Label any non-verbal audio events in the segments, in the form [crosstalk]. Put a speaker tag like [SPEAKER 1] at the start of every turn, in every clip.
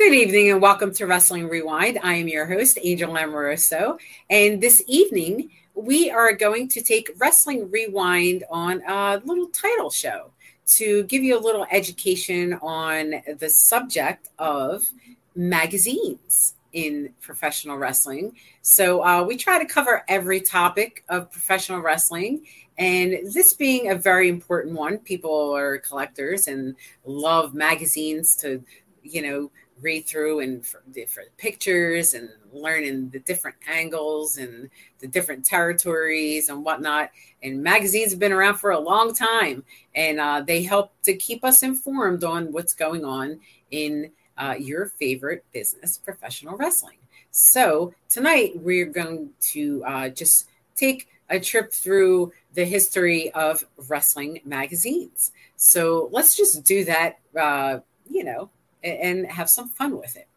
[SPEAKER 1] Good evening and welcome to Wrestling Rewind. I am your host, Angel Amoroso. And this evening, we are going to take Wrestling Rewind on a little title show to give you a little education on the subject of magazines in professional wrestling. So uh, we try to cover every topic of professional wrestling. And this being a very important one, people are collectors and love magazines to, you know, read through and for different pictures and learning the different angles and the different territories and whatnot. And magazines have been around for a long time, and uh, they help to keep us informed on what's going on in uh, your favorite business, professional wrestling. So tonight we're going to uh, just take a trip through the history of wrestling magazines. So let's just do that, uh, you know, and have some fun with it.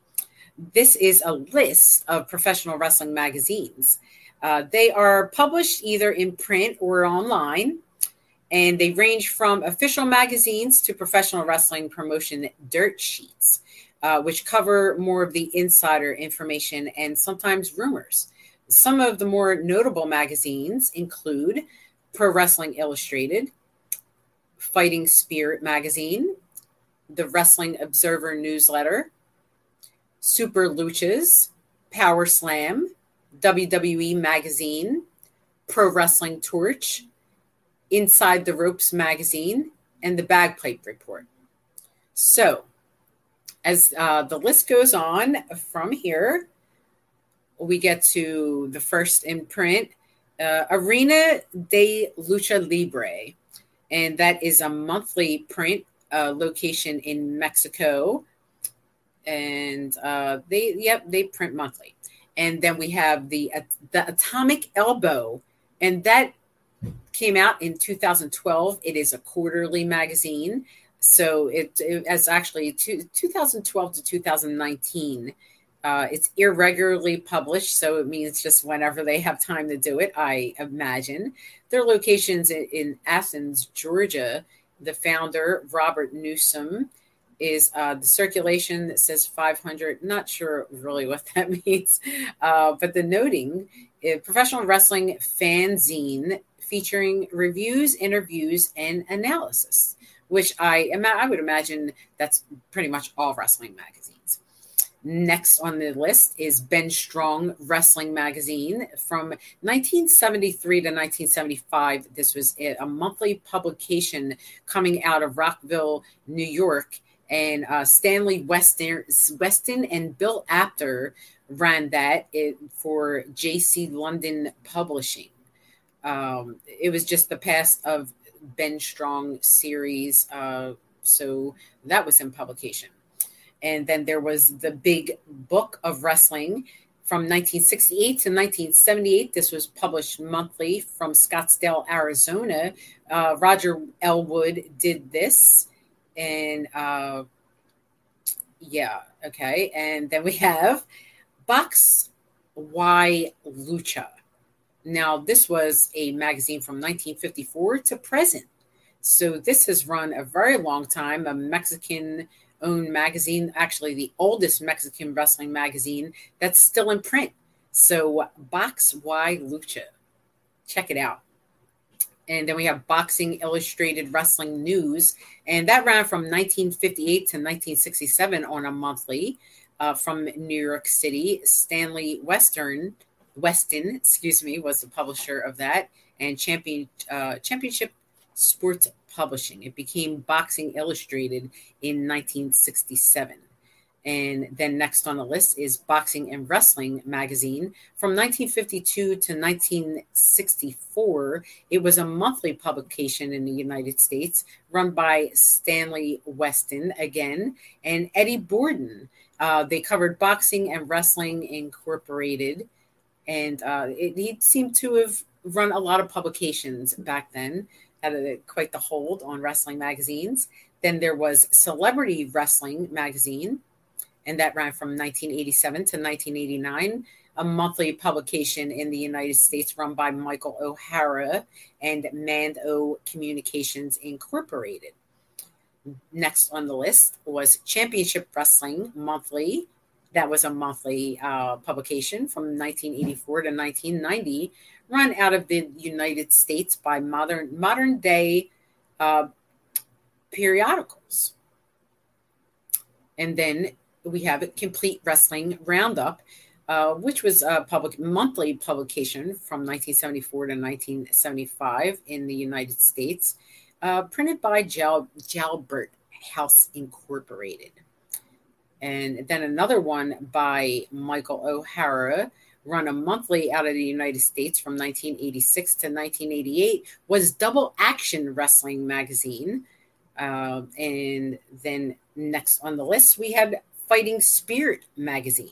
[SPEAKER 1] This is a list of professional wrestling magazines. Uh, they are published either in print or online, and they range from official magazines to professional wrestling promotion dirt sheets, uh, which cover more of the insider information and sometimes rumors. Some of the more notable magazines include Pro Wrestling Illustrated, Fighting Spirit Magazine, the Wrestling Observer newsletter, Super Luchas, Power Slam, WWE Magazine, Pro Wrestling Torch, Inside the Ropes Magazine, and the Bagpipe Report. So, as uh, the list goes on from here, we get to the first imprint, uh, Arena de Lucha Libre, and that is a monthly print uh, location in Mexico, and uh, they yep they print monthly. And then we have the the Atomic Elbow, and that came out in 2012. It is a quarterly magazine, so it, it it's actually two, 2012 to 2019. Uh, it's irregularly published, so it means just whenever they have time to do it. I imagine their locations in, in Athens, Georgia, the founder, Robert Newsom, is uh, the circulation that says 500. Not sure really what [laughs] that means, uh, but the noting uh, professional wrestling fanzine featuring reviews, interviews, and analysis, which I I would imagine that's pretty much all wrestling magazines. Next on the list is Ben Strong Wrestling Magazine from 1973 to 1975. This was a monthly publication coming out of Rockville, New York. And uh, Stanley Weston, Weston and Bill Apter ran that for JC London Publishing. Um, it was just the past of Ben Strong series. Uh, so that was in publication. And then there was the big book of wrestling from 1968 to 1978. This was published monthly from Scottsdale, Arizona. Uh, Roger Elwood did this. And uh, yeah, okay. And then we have Box Y Lucha. Now, this was a magazine from 1954 to present. So this has run a very long time, a Mexican own magazine, actually the oldest Mexican wrestling magazine that's still in print. So Box Y Lucha. Check it out. And then we have Boxing Illustrated Wrestling News. And that ran from 1958 to 1967 on a monthly uh, from New York City. Stanley Western, Weston, excuse me, was the publisher of that. And champion, uh, Championship Sports Publishing. It became Boxing Illustrated in 1967. And then next on the list is Boxing and Wrestling magazine. From 1952 to 1964, it was a monthly publication in the United States run by Stanley Weston again and Eddie Borden. Uh, they covered boxing and wrestling incorporated. And uh, it, he seemed to have run a lot of publications back then, had a, quite the hold on wrestling magazines. Then there was Celebrity Wrestling magazine and that ran from 1987 to 1989 a monthly publication in the United States run by Michael O'Hara and Mando Communications Incorporated. Next on the list was Championship Wrestling Monthly. That was a monthly uh, publication from 1984 to 1990, run out of the United States by modern modern day uh, periodicals. And then we have complete wrestling roundup, uh, which was a public monthly publication from 1974 to 1975 in the United States, uh, printed by Jalbert House Incorporated. And then another one by Michael O'Hara, run a monthly out of the United States from 1986 to 1988, was Double Action Wrestling Magazine. Uh, and then next on the list, we had Fighting Spirit magazine.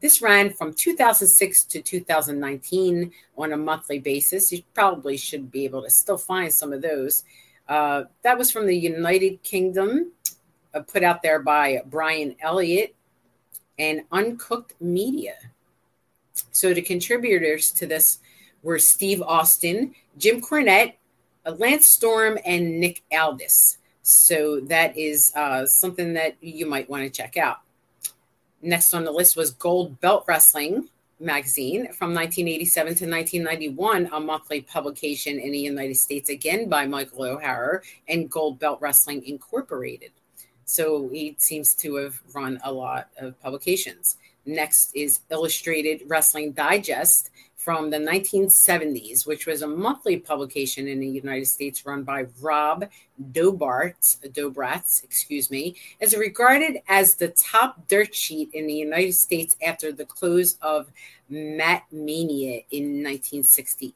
[SPEAKER 1] This ran from 2006 to 2019 on a monthly basis. You probably should be able to still find some of those. Uh, that was from the United Kingdom, uh, put out there by Brian Elliott and Uncooked Media. So the contributors to this were Steve Austin, Jim Cornette, Lance Storm, and Nick Aldis. So that is uh, something that you might want to check out. Next on the list was Gold Belt Wrestling magazine from 1987 to 1991, a monthly publication in the United States, again by Michael O'Hara and Gold Belt Wrestling Incorporated. So he seems to have run a lot of publications. Next is Illustrated Wrestling Digest from the 1970s, which was a monthly publication in the United States run by Rob Dobart, Dobratz, excuse me, is regarded as the top dirt sheet in the United States after the close of Mat Mania in 1968.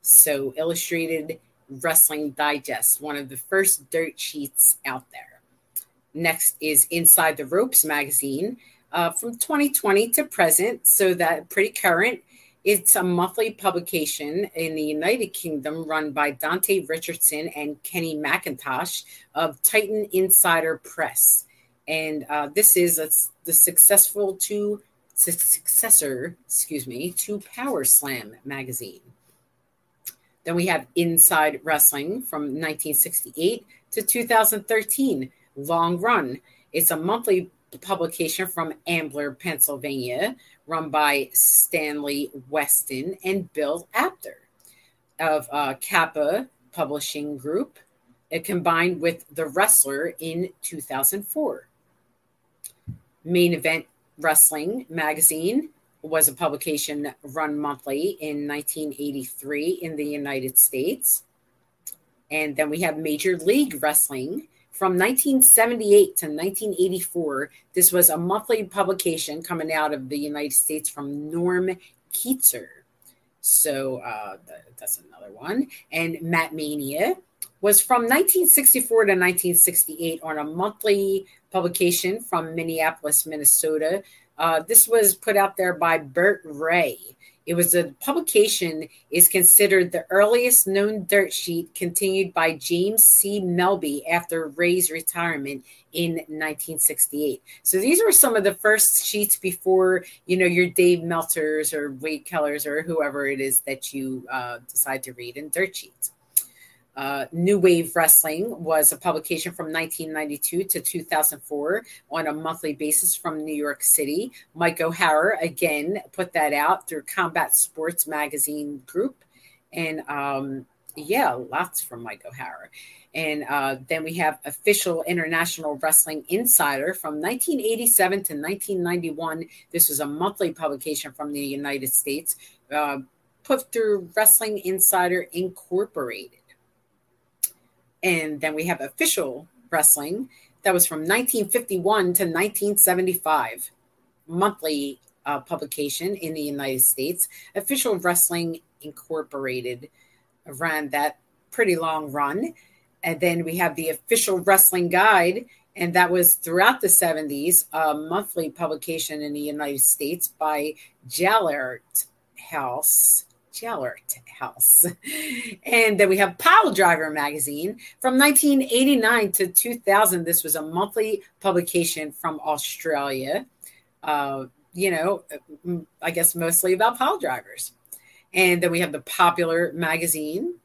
[SPEAKER 1] So, Illustrated Wrestling Digest, one of the first dirt sheets out there. Next is Inside the Ropes magazine uh, from 2020 to present, so that pretty current it's a monthly publication in the United Kingdom run by Dante Richardson and Kenny McIntosh of Titan Insider Press. And uh, this is a, the successful to successor, excuse me, to Power Slam magazine. Then we have Inside Wrestling from 1968 to 2013, long run. It's a monthly publication from Ambler, Pennsylvania, run by Stanley Weston and Bill Apter of uh, Kappa Publishing Group. It combined with The Wrestler in 2004. Main Event Wrestling magazine was a publication run monthly in 1983 in the United States. And then we have Major League Wrestling from 1978 to 1984, this was a monthly publication coming out of the United States from Norm Kietzer. So uh, that's another one. And Mat Mania was from 1964 to 1968 on a monthly publication from Minneapolis, Minnesota. Uh, this was put out there by Bert Ray. It was a publication is considered the earliest known dirt sheet continued by James C. Melby after Ray's retirement in 1968. So these were some of the first sheets before you know your Dave Meltzers or Wade Kellers or whoever it is that you uh, decide to read in dirt sheets. Uh, New Wave Wrestling was a publication from 1992 to 2004 on a monthly basis from New York City. Mike O'Hara, again, put that out through Combat Sports Magazine Group. And um, yeah, lots from Mike O'Hara. And uh, then we have Official International Wrestling Insider from 1987 to 1991. This was a monthly publication from the United States, uh, put through Wrestling Insider Incorporated. And then we have official wrestling. That was from 1951 to 1975. Monthly uh, publication in the United States. Official Wrestling Incorporated ran that pretty long run. And then we have the Official Wrestling Guide, and that was throughout the 70s, a monthly publication in the United States by Jalert House. Jalert House. and then we have Pile Driver magazine from 1989 to 2000. This was a monthly publication from Australia. Uh, you know, I guess mostly about pile drivers. And then we have the Popular magazine.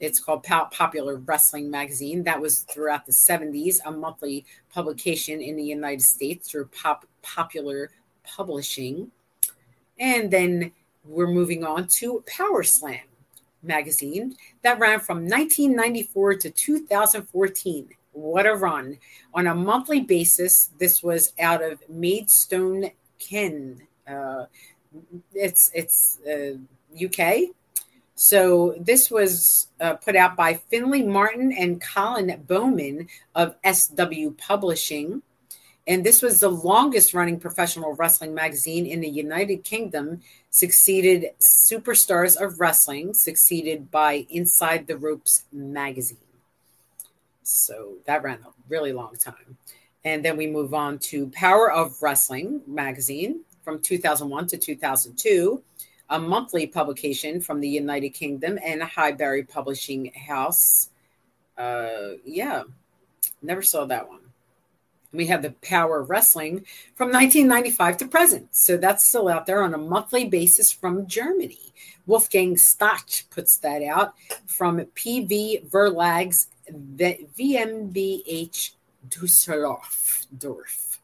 [SPEAKER 1] It's called Popular Wrestling Magazine. That was throughout the 70s, a monthly publication in the United States through Pop- Popular Publishing. And then we're moving on to Power Slam magazine that ran from 1994 to 2014. What a run. On a monthly basis, this was out of Maidstone, Ken. Uh, it's it's uh, UK. So this was uh, put out by Finlay Martin and Colin Bowman of SW Publishing. And this was the longest running professional wrestling magazine in the United Kingdom, succeeded Superstars of Wrestling, succeeded by Inside the Ropes magazine. So that ran a really long time. And then we move on to Power of Wrestling magazine from 2001 to 2002, a monthly publication from the United Kingdom and Highbury Publishing House. Uh, yeah, never saw that one. We have the Power of Wrestling from 1995 to present. So that's still out there on a monthly basis from Germany. Wolfgang Stach puts that out from PV Verlags VMBH Dusseldorf. Dorf.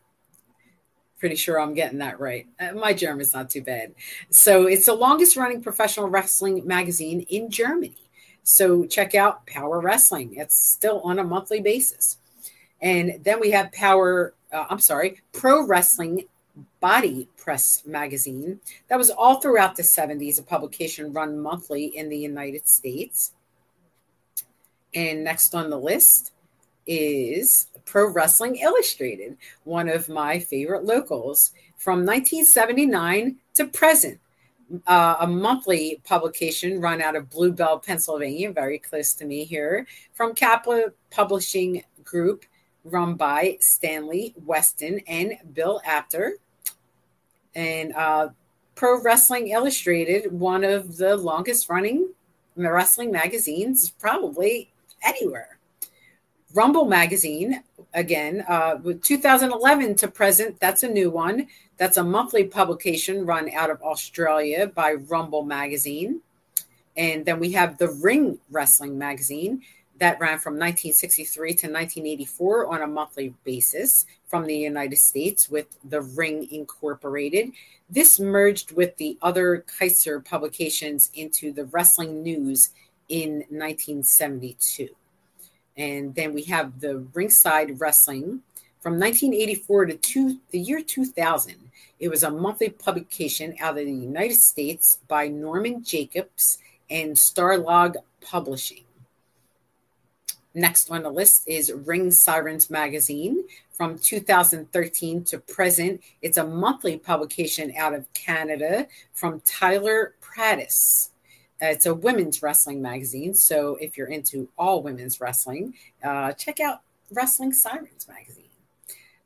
[SPEAKER 1] Pretty sure I'm getting that right. Uh, my German's not too bad. So it's the longest running professional wrestling magazine in Germany. So check out Power Wrestling. It's still on a monthly basis. And then we have Power, uh, I'm sorry, Pro Wrestling Body Press magazine. That was all throughout the 70s, a publication run monthly in the United States. And next on the list is Pro Wrestling Illustrated, one of my favorite locals from 1979 to present. Uh, a monthly publication run out of Blue Bell, Pennsylvania, very close to me here, from Kappa Publishing Group, run by Stanley Weston and Bill Apter. And uh, Pro Wrestling Illustrated, one of the longest running wrestling magazines, probably anywhere. Rumble Magazine, again, uh, with 2011 to present, that's a new one. That's a monthly publication run out of Australia by Rumble Magazine. And then we have the Ring Wrestling Magazine that ran from 1963 to 1984 on a monthly basis from the United States with the Ring Incorporated. This merged with the other Kietzer publications into the Wrestling News in 1972. And then we have the Ringside Wrestling from 1984 to two, the year 2000. It was a monthly publication out of the United States by Norman Jacobs and Starlog Publishing. Next on the list is Ring Sirens Magazine from 2013 to present. It's a monthly publication out of Canada from Tyler Prattis. Uh, it's a women's wrestling magazine. So if you're into all women's wrestling, uh, check out Wrestling Sirens magazine.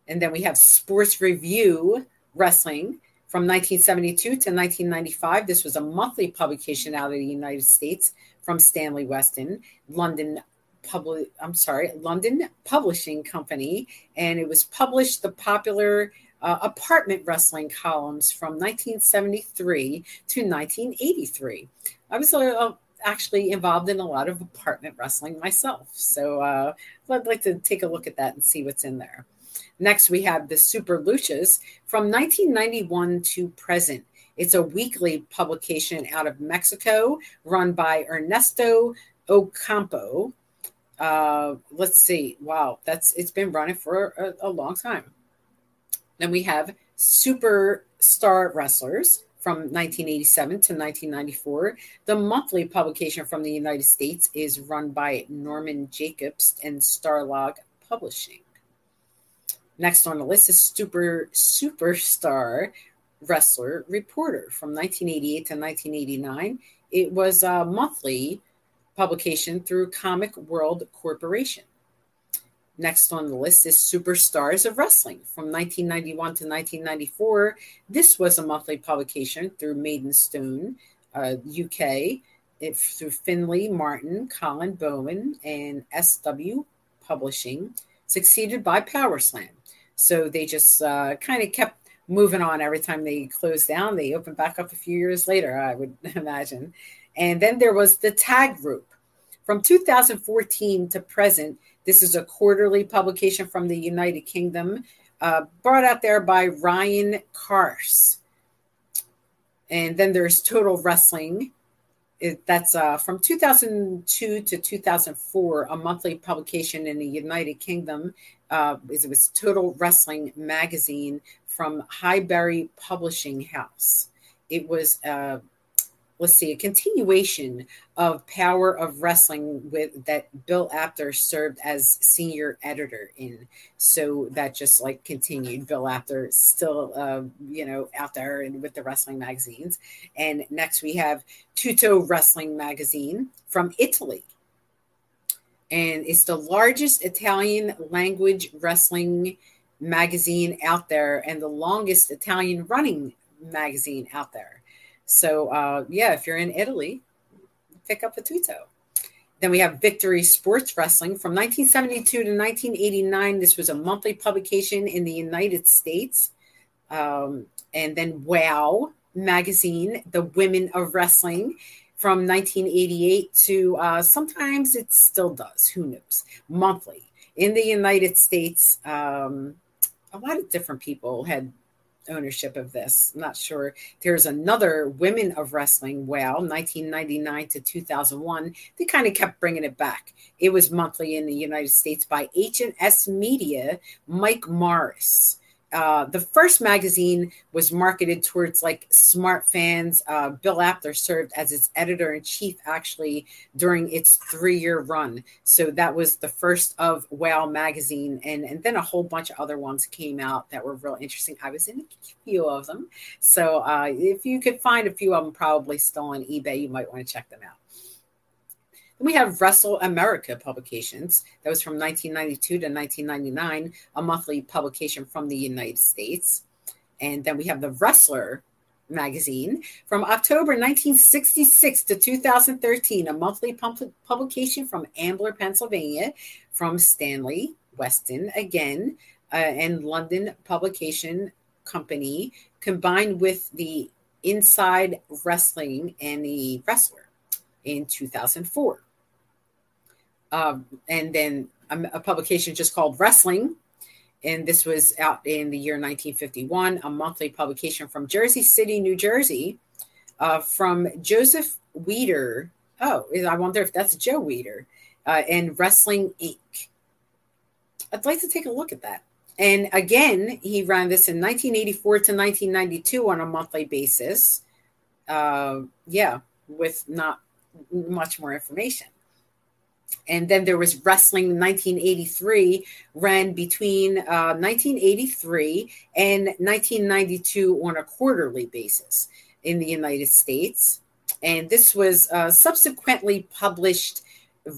[SPEAKER 1] And then we have Sports Review Wrestling from 1972 to 1995. This was a monthly publication out of the United States from Stanley Weston, London public I'm sorry, London Publishing Company, and it was published the popular uh, apartment wrestling columns from 1973 to 1983. I was uh, actually involved in a lot of apartment wrestling myself. So uh, I'd like to take a look at that and see what's in there. Next, we have the Super Luchas from 1991 to present. It's a weekly publication out of Mexico run by Ernesto Ocampo. Uh, let's see. Wow, that's it's been running for a, a long time. Then we have Superstar Wrestlers from 1987 to 1994. The monthly publication from the United States is run by Norman Jacobs and Starlog Publishing. Next on the list is Super Superstar Wrestler Reporter from 1988 to 1989. It was a monthly publication through Comic World Corporation. Next on the list is Superstars of Wrestling from 1991 to 1994. This was a monthly publication through Maidenstone, uh, UK, it, through Finley Martin, Colin Bowen, and SW Publishing, succeeded by Power Slam. So they just uh, kind of kept moving on every time they closed down. They opened back up a few years later, I would [laughs] imagine. And then there was the Tag Group. From 2014 to present, this is a quarterly publication from the United Kingdom, uh, brought out there by Ryan Kars. And then there's Total Wrestling. It, that's uh, from 2002 to 2004, a monthly publication in the United Kingdom. Uh, it was Total Wrestling magazine from Highbury Publishing House. It was uh, let's see, a continuation of Power of Wrestling with that Bill Apter served as senior editor in. So that just like continued. Bill Apter still, uh, you know, out there and with the wrestling magazines. And next we have Tutto Wrestling Magazine from Italy. And it's the largest Italian language wrestling magazine out there and the longest Italian running magazine out there. So uh, yeah, if you're in Italy, pick up a Tutto. Then we have Victory Sports Wrestling from 1972 to 1989. This was a monthly publication in the United States. Um, and then Wow magazine, The Women of Wrestling from 1988 to uh, sometimes it still does, who knows, monthly. In the United States, um, a lot of different people had ownership of this. I'm not sure. There's another Women of Wrestling Wow, 1999 to 2001. They kind of kept bringing it back. It was monthly in the United States by H&S Media, Mike Morris. Uh, the first magazine was marketed towards like smart fans. Uh, Bill Apter served as its editor in chief actually during its three year run. So that was the first of Wow magazine, and and then a whole bunch of other ones came out that were real interesting. I was in a few of them, so uh, if you could find a few of them, probably still on eBay, you might want to check them out we have Wrestle America publications. That was from 1992 to 1999, a monthly publication from the United States. And then we have the Wrestler magazine from October 1966 to 2013, a monthly publication from Ambler, Pennsylvania, from Stanley Weston again, uh, and London Publication Company, combined with the Inside Wrestling and the Wrestler in 2004 um, and then a, a, publication just called Wrestling. And this was out in the year 1951, a monthly publication from Jersey City, New Jersey, uh, from Joseph Weider. Oh, I wonder if that's Joe Weider uh, and Wrestling Inc. I'd like to take a look at that. And again, he ran this in 1984 to 1992 on a monthly basis. Uh, yeah, with not much more information and then there was wrestling 1983 ran between uh, 1983 and 1992 on a quarterly basis in the united states. And this was uh, subsequently published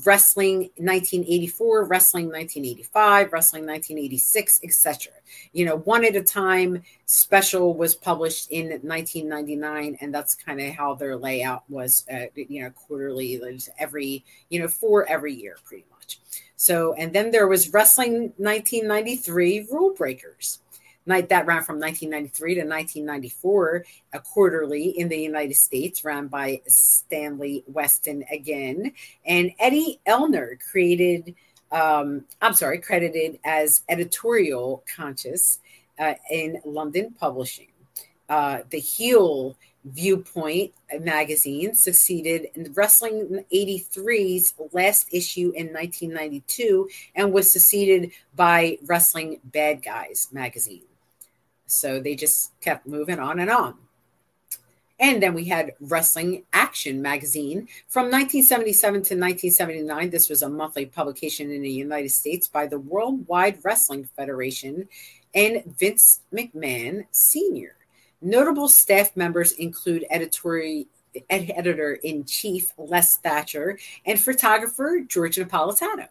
[SPEAKER 1] wrestling 1984 wrestling 1985 wrestling 1986 etc you know one at a time special was published in 1999 and that's kind of how their layout was uh, you know quarterly every you know for every year pretty much. So and then there was wrestling 1993 rule breakers night that ran from 1993 to 1994, a quarterly in the United States, ran by Stanley Weston again. And Eddie Elner created, um, I'm sorry, credited as editorial conscious uh, in London Publishing. Uh, the Heel Viewpoint magazine succeeded in Wrestling 83's last issue in 1992 and was succeeded by Wrestling Bad Guys magazine. So they just kept moving on and on. And then we had Wrestling Action magazine from 1977 to 1979. This was a monthly publication in the United States by the Worldwide Wrestling Federation and Vince McMahon Sr. Notable staff members include editorial editor in chief Les Thatcher and photographer George Napolitano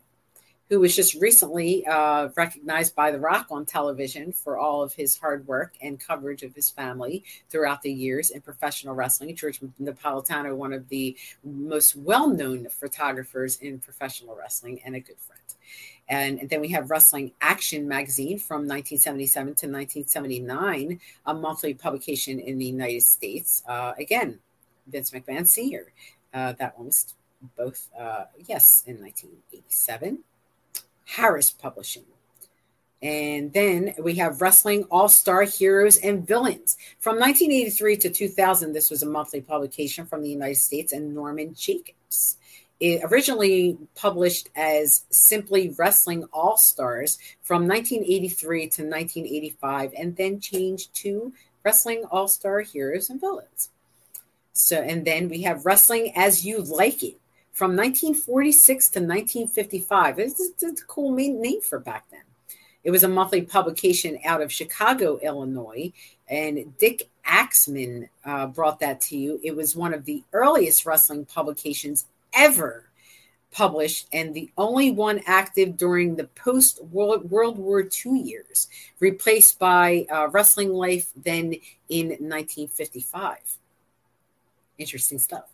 [SPEAKER 1] who was just recently uh, recognized by The Rock on television for all of his hard work and coverage of his family throughout the years in professional wrestling. George Napolitano, one of the most well known photographers in professional wrestling and a good friend. And then we have Wrestling Action magazine from 1977 to 1979, a monthly publication in the United States. Uh, again, Vince McMahon Sr. Uh, that one was both, uh, yes, in 1987. Harris Publishing. And then we have Wrestling All Star Heroes and Villains. From 1983 to 2000, this was a monthly publication from the United States and Norman Jacobs. It originally published as simply Wrestling All Stars from 1983 to 1985, and then changed to Wrestling All Star Heroes and Villains. So, and then we have Wrestling as You Like It from 1946 to 1955. It's, a cool name for back then. It was a monthly publication out of Chicago, Illinois, and Dick Axman uh, brought that to you. It was one of the earliest wrestling publications ever published and the only one active during the post World, World War II years, replaced by uh, Wrestling Life then in 1955. Interesting stuff.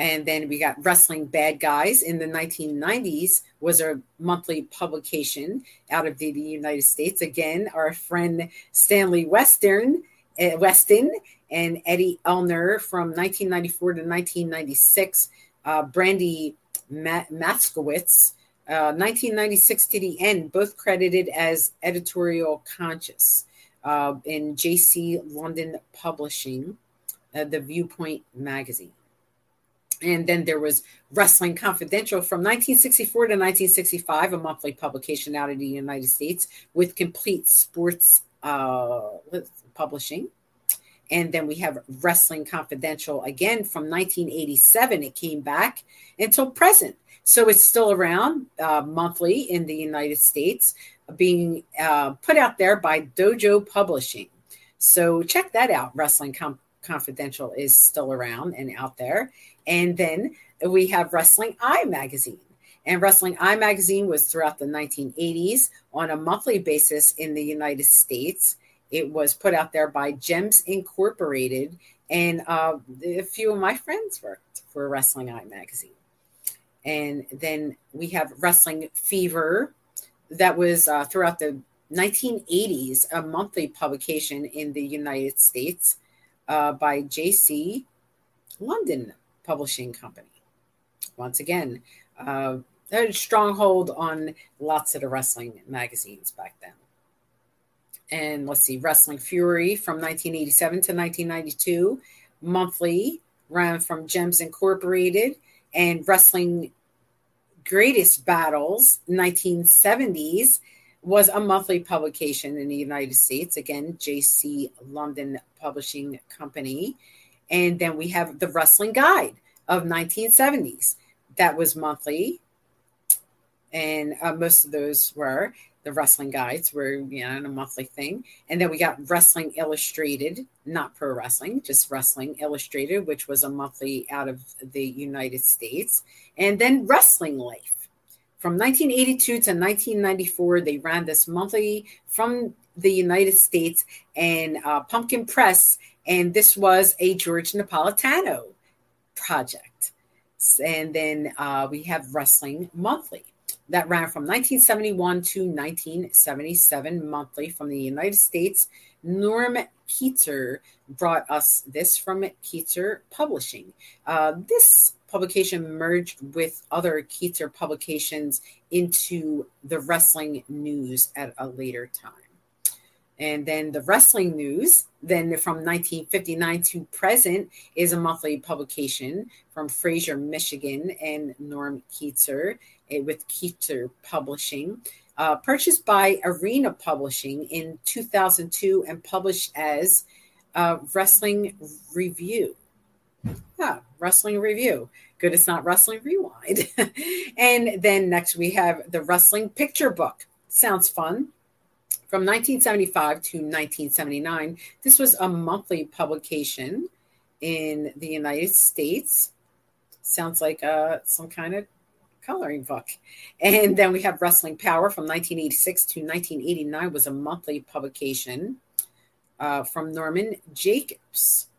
[SPEAKER 1] And then we got Wrestling Bad Guys in the 1990s was a monthly publication out of the, the United States. Again, our friend Stanley Western, uh, Weston and Eddie Elner from 1994 to 1996. Uh, Brandy Ma- uh, 1996 to the end, both credited as editorial conscious uh, in JC London Publishing, uh, the Viewpoint magazine. And then there was Wrestling Confidential from 1964 to 1965, a monthly publication out of the United States with complete sports uh, publishing. And then we have Wrestling Confidential again from 1987. It came back until present. So it's still around uh, monthly in the United States, being uh, put out there by Dojo Publishing. So check that out. Wrestling Com- Confidential is still around and out there. And then we have Wrestling Eye magazine. And Wrestling Eye magazine was throughout the 1980s on a monthly basis in the United States. It was put out there by Gems Incorporated, and uh, a few of my friends worked for Wrestling Eye magazine. And then we have Wrestling Fever, that was uh, throughout the 1980s, a monthly publication in the United States uh, by JC London Publishing Company. Once again, uh, a stronghold on lots of the wrestling magazines back then. And let's see, Wrestling Fury from 1987 to 1992, monthly, ran from Gems Incorporated, and Wrestling Greatest Battles 1970s was a monthly publication in the United States. Again, JC London Publishing Company. And then we have the Wrestling Guide of 1970s. That was monthly. And uh, most of those were the wrestling guides were you know a monthly thing and then we got wrestling illustrated not pro wrestling just wrestling illustrated which was a monthly out of the united states and then wrestling life from 1982 to 1994 they ran this monthly from the united states and uh, pumpkin press and this was a George Napolitano project. And then uh, we have Wrestling Monthly that ran from 1971 to 1977 monthly from the United States. Norm Kietzer brought us this from Kietzer Publishing. Uh, this publication merged with other Kietzer publications into the wrestling news at a later time. And then the wrestling news, then from 1959 to present, is a monthly publication from Fraser, Michigan, and Norm Kietzer eh, with Kietzer Publishing. Uh, purchased by Arena Publishing in 2002 and published as uh, Wrestling Review. Wrestling Review. Good, it's not Wrestling Rewind. [laughs] and then next we have the Wrestling Picture Book. Sounds fun. From 1975 to 1979, this was a monthly publication in the United States. Sounds like uh, some kind of coloring book. And then we have Wrestling Power from 1986 to 1989 was a monthly publication uh, from Norman Jacobs.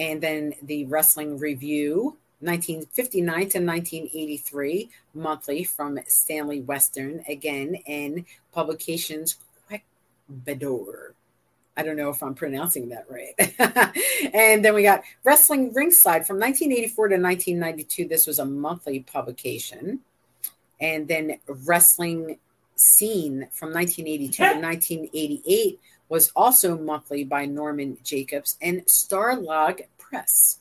[SPEAKER 1] And then the Wrestling Review 1959 to 1983 monthly from Stanley Western again in publications Bedore. I don't know if I'm pronouncing that right. [laughs] and then we got Wrestling Ringside from 1984 to 1992. This was a monthly publication. And then Wrestling Scene from 1982 to [laughs] 1988 was also monthly by Norman Jacobs and Starlog Press.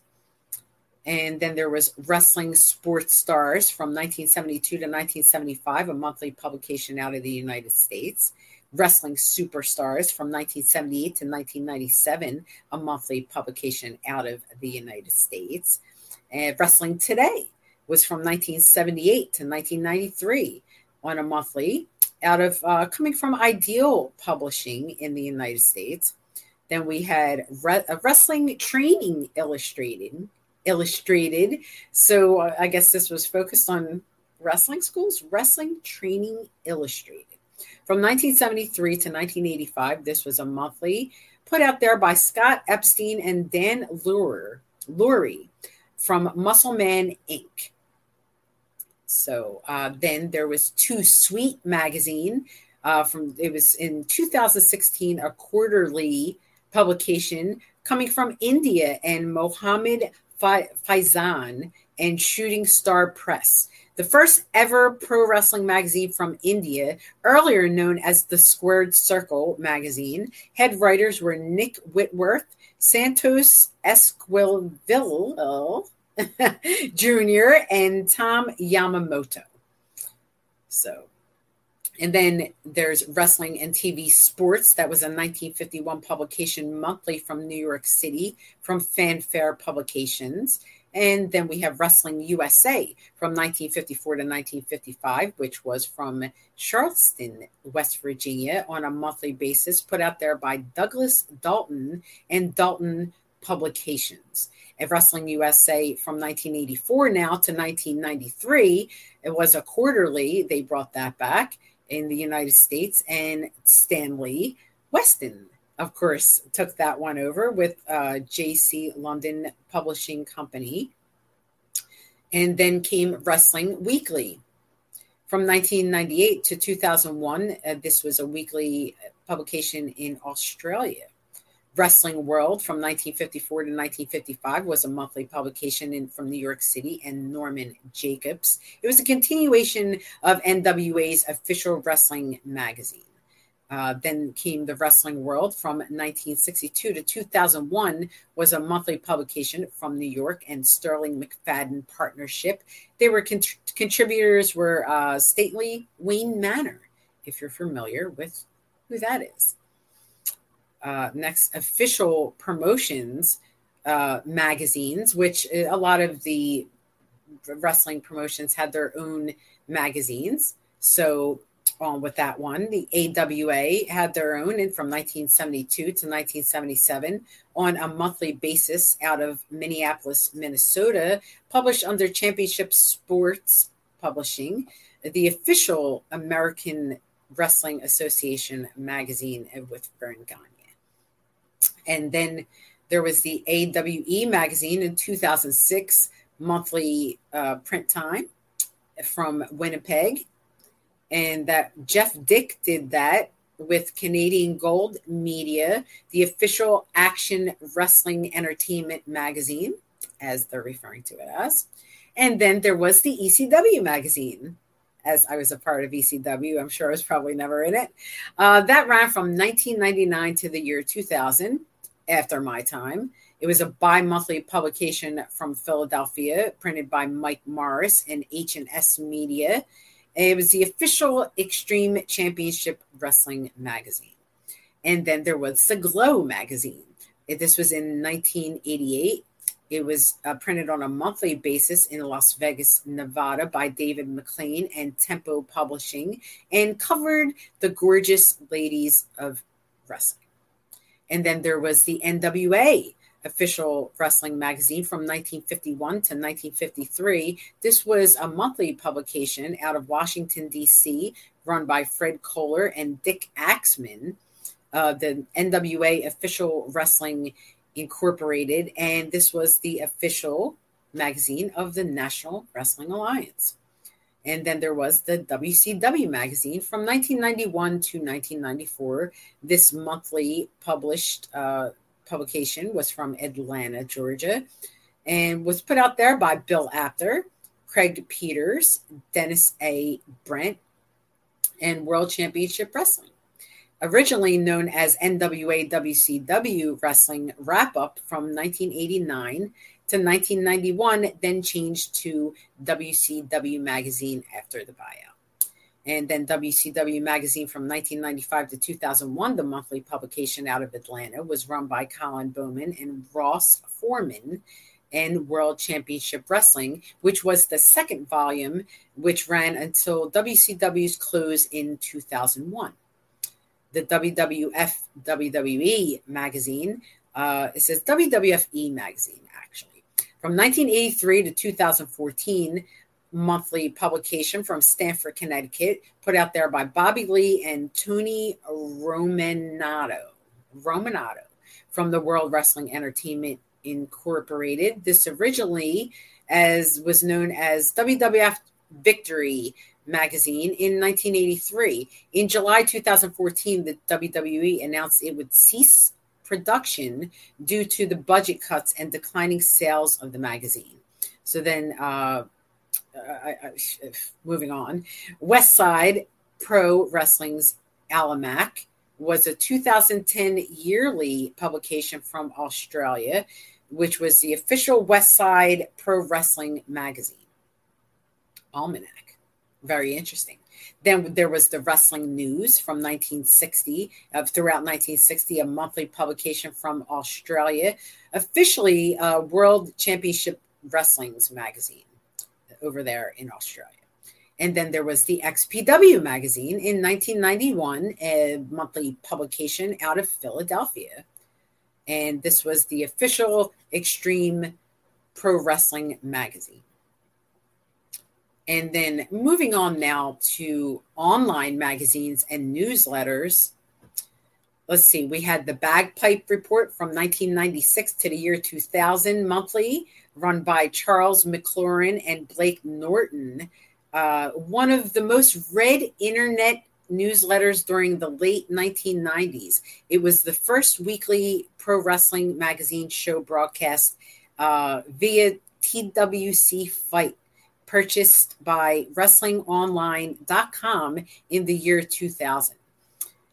[SPEAKER 1] And then there was Wrestling Sports Stars from 1972 to 1975, a monthly publication out of the United States. Wrestling Superstars from 1978 to 1997, a monthly publication out of the United States. And Wrestling Today was from 1978 to 1993 on a monthly out of uh, coming from Ideal Publishing in the United States. Then we had Re- Wrestling Training Illustrated. Illustrated. So uh, I guess this was focused on wrestling schools. Wrestling Training Illustrated. From 1973 to 1985, this was a monthly put out there by Scott Epstein and Dan Lurie, Lurie from Muscleman Inc. So uh, then there was Too Sweet magazine uh, from it was in 2016 a quarterly publication coming from India and Mohammed Faizan and Shooting Star Press the first ever pro wrestling magazine from India, earlier known as the Squared Circle magazine. Head writers were Nick Whitworth, Santos Esquivel [laughs] Jr., and Tom Yamamoto. So, and then there's Wrestling and TV Sports. That was a 1951 publication monthly from New York City from Fanfare Publications. And then we have Wrestling USA from 1954 to 1955, which was from Charleston, West Virginia, on a monthly basis, put out there by Douglas Dalton and Dalton Publications. At Wrestling USA from 1984 now to 1993, it was a quarterly. They brought that back in the United States, and Stanley Weston of course, took that one over with uh, JC London Publishing Company. And then came Wrestling Weekly. From 1998 to 2001, uh, this was a weekly publication in Australia. Wrestling World from 1954 to 1955 was a monthly publication in, from New York City and Norman Jacobs. It was a continuation of NWA's official wrestling magazine. Uh, then came the Wrestling World from 1962 to 2001 was a monthly publication from New York and Sterling McFadden Partnership. They were con- contributors were uh, Stately Wayne Manor, if you're familiar with who that is. Uh, next, official promotions uh, magazines, which uh, a lot of the wrestling promotions had their own magazines. So on with that one. The AWA had their own and from 1972 to 1977 on a monthly basis out of Minneapolis, Minnesota, published under Championship Sports Publishing, the official American Wrestling Association magazine with Verne Gagne. And then there was the AWE magazine in 2006, monthly uh, print time from Winnipeg and that Jeff Dick did that with Canadian Gold Media, the official action wrestling entertainment magazine, as they're referring to it as. And then there was the ECW magazine, as I was a part of ECW. I'm sure I was probably never in it. Uh, that ran from 1999 to the year 2000, after my time. It was a bi-monthly publication from Philadelphia, printed by Mike Morris and H&S Media it was the official Extreme Championship Wrestling magazine. And then there was the Glow magazine. This was in 1988. It was uh, printed on a monthly basis in Las Vegas, Nevada by David McLean and Tempo Publishing and covered the gorgeous ladies of wrestling. And then there was the NWA official wrestling magazine from 1951 to 1953. This was a monthly publication out of Washington, D.C., run by Fred Kohler and Dick Axman. Uh, the NWA official wrestling Incorporated, and this was the official magazine of the National Wrestling Alliance. And then there was the WCW magazine from 1991 to 1994. This monthly published uh, publication was from Atlanta, Georgia, and was put out there by Bill Apter, Craig Peters, Dennis A. Brent, and World Championship Wrestling originally known as NWA WCW Wrestling Wrap Up from 1989 to 1991, then changed to WCW Magazine after the buyout. And then WCW Magazine from 1995 to 2001, the monthly publication out of Atlanta, was run by Colin Bowman and Ross Foreman and World Championship Wrestling, which was the second volume, which ran until WCW's close in 2001 the WWF WWE magazine. Uh, it says WWFE magazine, actually. From 1983 to 2014, monthly publication from Stamford, Connecticut, put out there by Bobby Lee and Tony Romanato. Romanato from the World Wrestling Entertainment Incorporated. This originally as was known as WWF Victory magazine in 1983. In July 2014, the WWE announced it would cease production due to the budget cuts and declining sales of the magazine. So then, uh, uh, uh I, I, uh, moving on, West Side Pro Wrestling's Almanac was a 2010 yearly publication from Australia, which was the official West Side Pro Wrestling magazine. Almanac very interesting. Then there was the Wrestling News from 1960, uh, throughout 1960, a monthly publication from Australia, officially uh, World Championship Wrestling's magazine over there in Australia. And then there was the XPW magazine in 1991, a monthly publication out of Philadelphia. And this was the official Extreme Pro Wrestling magazine. And then moving on now to online magazines and newsletters. Let's see, we had the Bagpipe Report from 1996 to the year 2000 monthly, run by Charles McLaurin and Blake Norton. Uh, one of the most read internet newsletters during the late 1990s. It was the first weekly pro wrestling magazine show broadcast uh, via TWC Fight purchased by WrestlingOnline.com in the year 2000.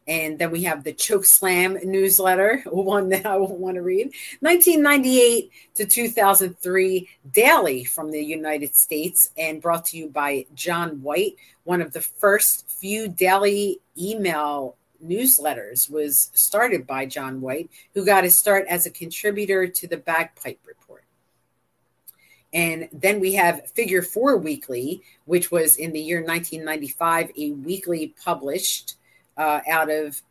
[SPEAKER 1] And then we have the Choke Slam newsletter, [laughs] one that I want to read. 1998 to 2003, daily from the United States, and brought to you by John White. One of the first few daily email newsletters was started by John White, who got his start as a contributor to the Bagpipe Report. And then we have Figure Four Weekly, which was in the year 1995, a weekly published uh, out of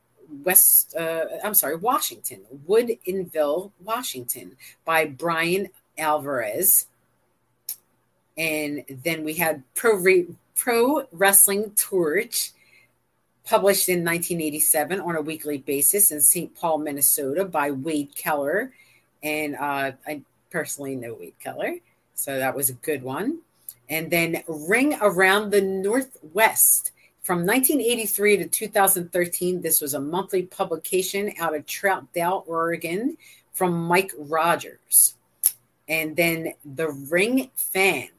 [SPEAKER 1] West, uh, I'm sorry, Washington, Woodinville, Washington, by Bryan Alvarez. And then we had Pro, Re- Pro Wrestling Torch, published in 1987 on a weekly basis in St. Paul, Minnesota, by Wade Keller. And uh, I personally know Wade Keller. So that was a good one. And then Ring Around the Northwest. From 1983 to 2013, this was a monthly publication out of Troutdale, Oregon, from Mike Rogers. And then The Ring Fan.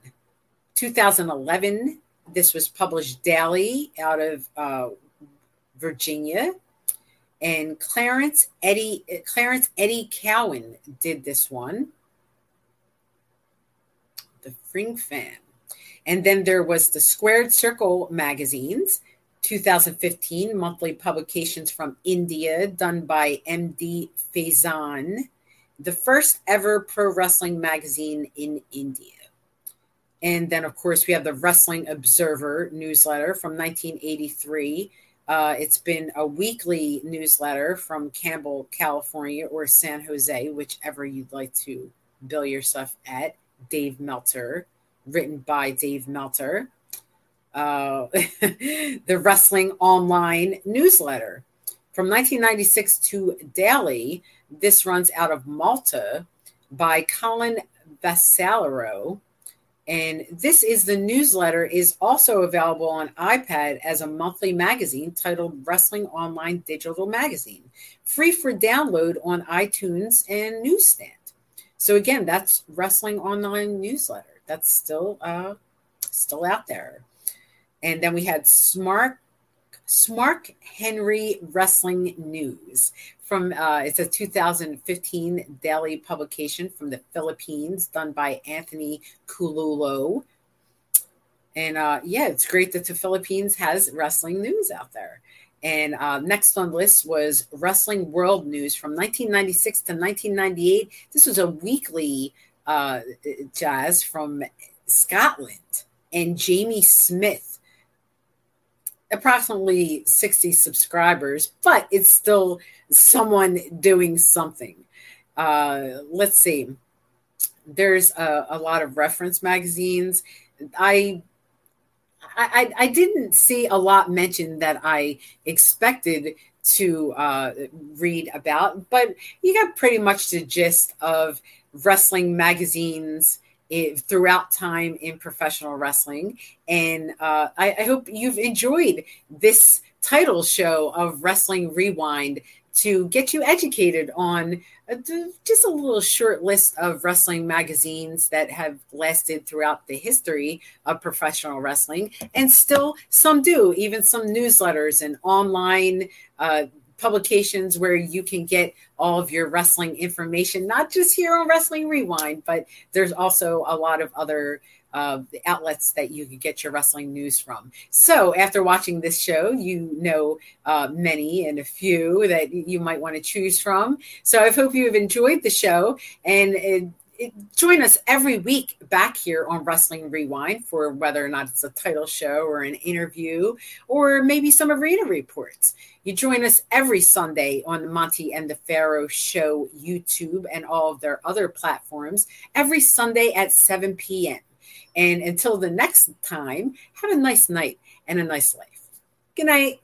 [SPEAKER 1] 2011, this was published daily out of uh, Virginia. And Clarence Eddie Clarence Eddie Cowan did this one the Fring Fan. And then there was the Squared Circle magazines, 2015 monthly publications from India done by MD Faizan. the first ever pro wrestling magazine in India. And then, of course, we have the Wrestling Observer newsletter from 1983. Uh, it's been a weekly newsletter from Campbell, California, or San Jose, whichever you'd like to bill yourself at. Dave Meltzer, written by Dave Meltzer. Uh, [laughs] the Wrestling Online newsletter from 1996 to daily. This runs out of Malta by Colin Vassalaro. And this is the newsletter is also available on iPad as a monthly magazine titled Wrestling Online Digital Magazine, free for download on iTunes and Newsstand. So again, that's Wrestling Online newsletter. That's still uh still out there. And then we had Smark Smark Henry Wrestling News from uh, it's a 2015 daily publication from the Philippines, done by Anthony Kululo. And uh, yeah, it's great that the Philippines has wrestling news out there. And uh, next on the list was Wrestling World News from 1996 to 1998. This was a weekly uh, jazz from Scotland. And Jamie Smith approximately 60 subscribers, but it's still someone doing something. Uh, let's see. There's a, a, lot of reference magazines. I, I I didn't see a lot mentioned that I expected to uh, read about, but you got pretty much the gist of wrestling magazines it, throughout time in professional wrestling. And uh, I, I hope you've enjoyed this title show of Wrestling Rewind to get you educated on uh, just a little short list of wrestling magazines that have lasted throughout the history of professional wrestling. And still, some do, even some newsletters and online uh, publications where you can get all of your wrestling information, not just here on Wrestling Rewind, but there's also a lot of other uh, the outlets that you can get your wrestling news from. So, after watching this show, you know uh, many and a few that you might want to choose from. So, I hope you have enjoyed the show and. It, join us every week back here on Wrestling Rewind for whether or not it's a title show or an interview or maybe some arena reports. You join us every Sunday on the Monty and the Pharaoh Show YouTube and all of their other platforms every Sunday at 7 p.m. And until the next time, have a nice night and a nice life. Good night.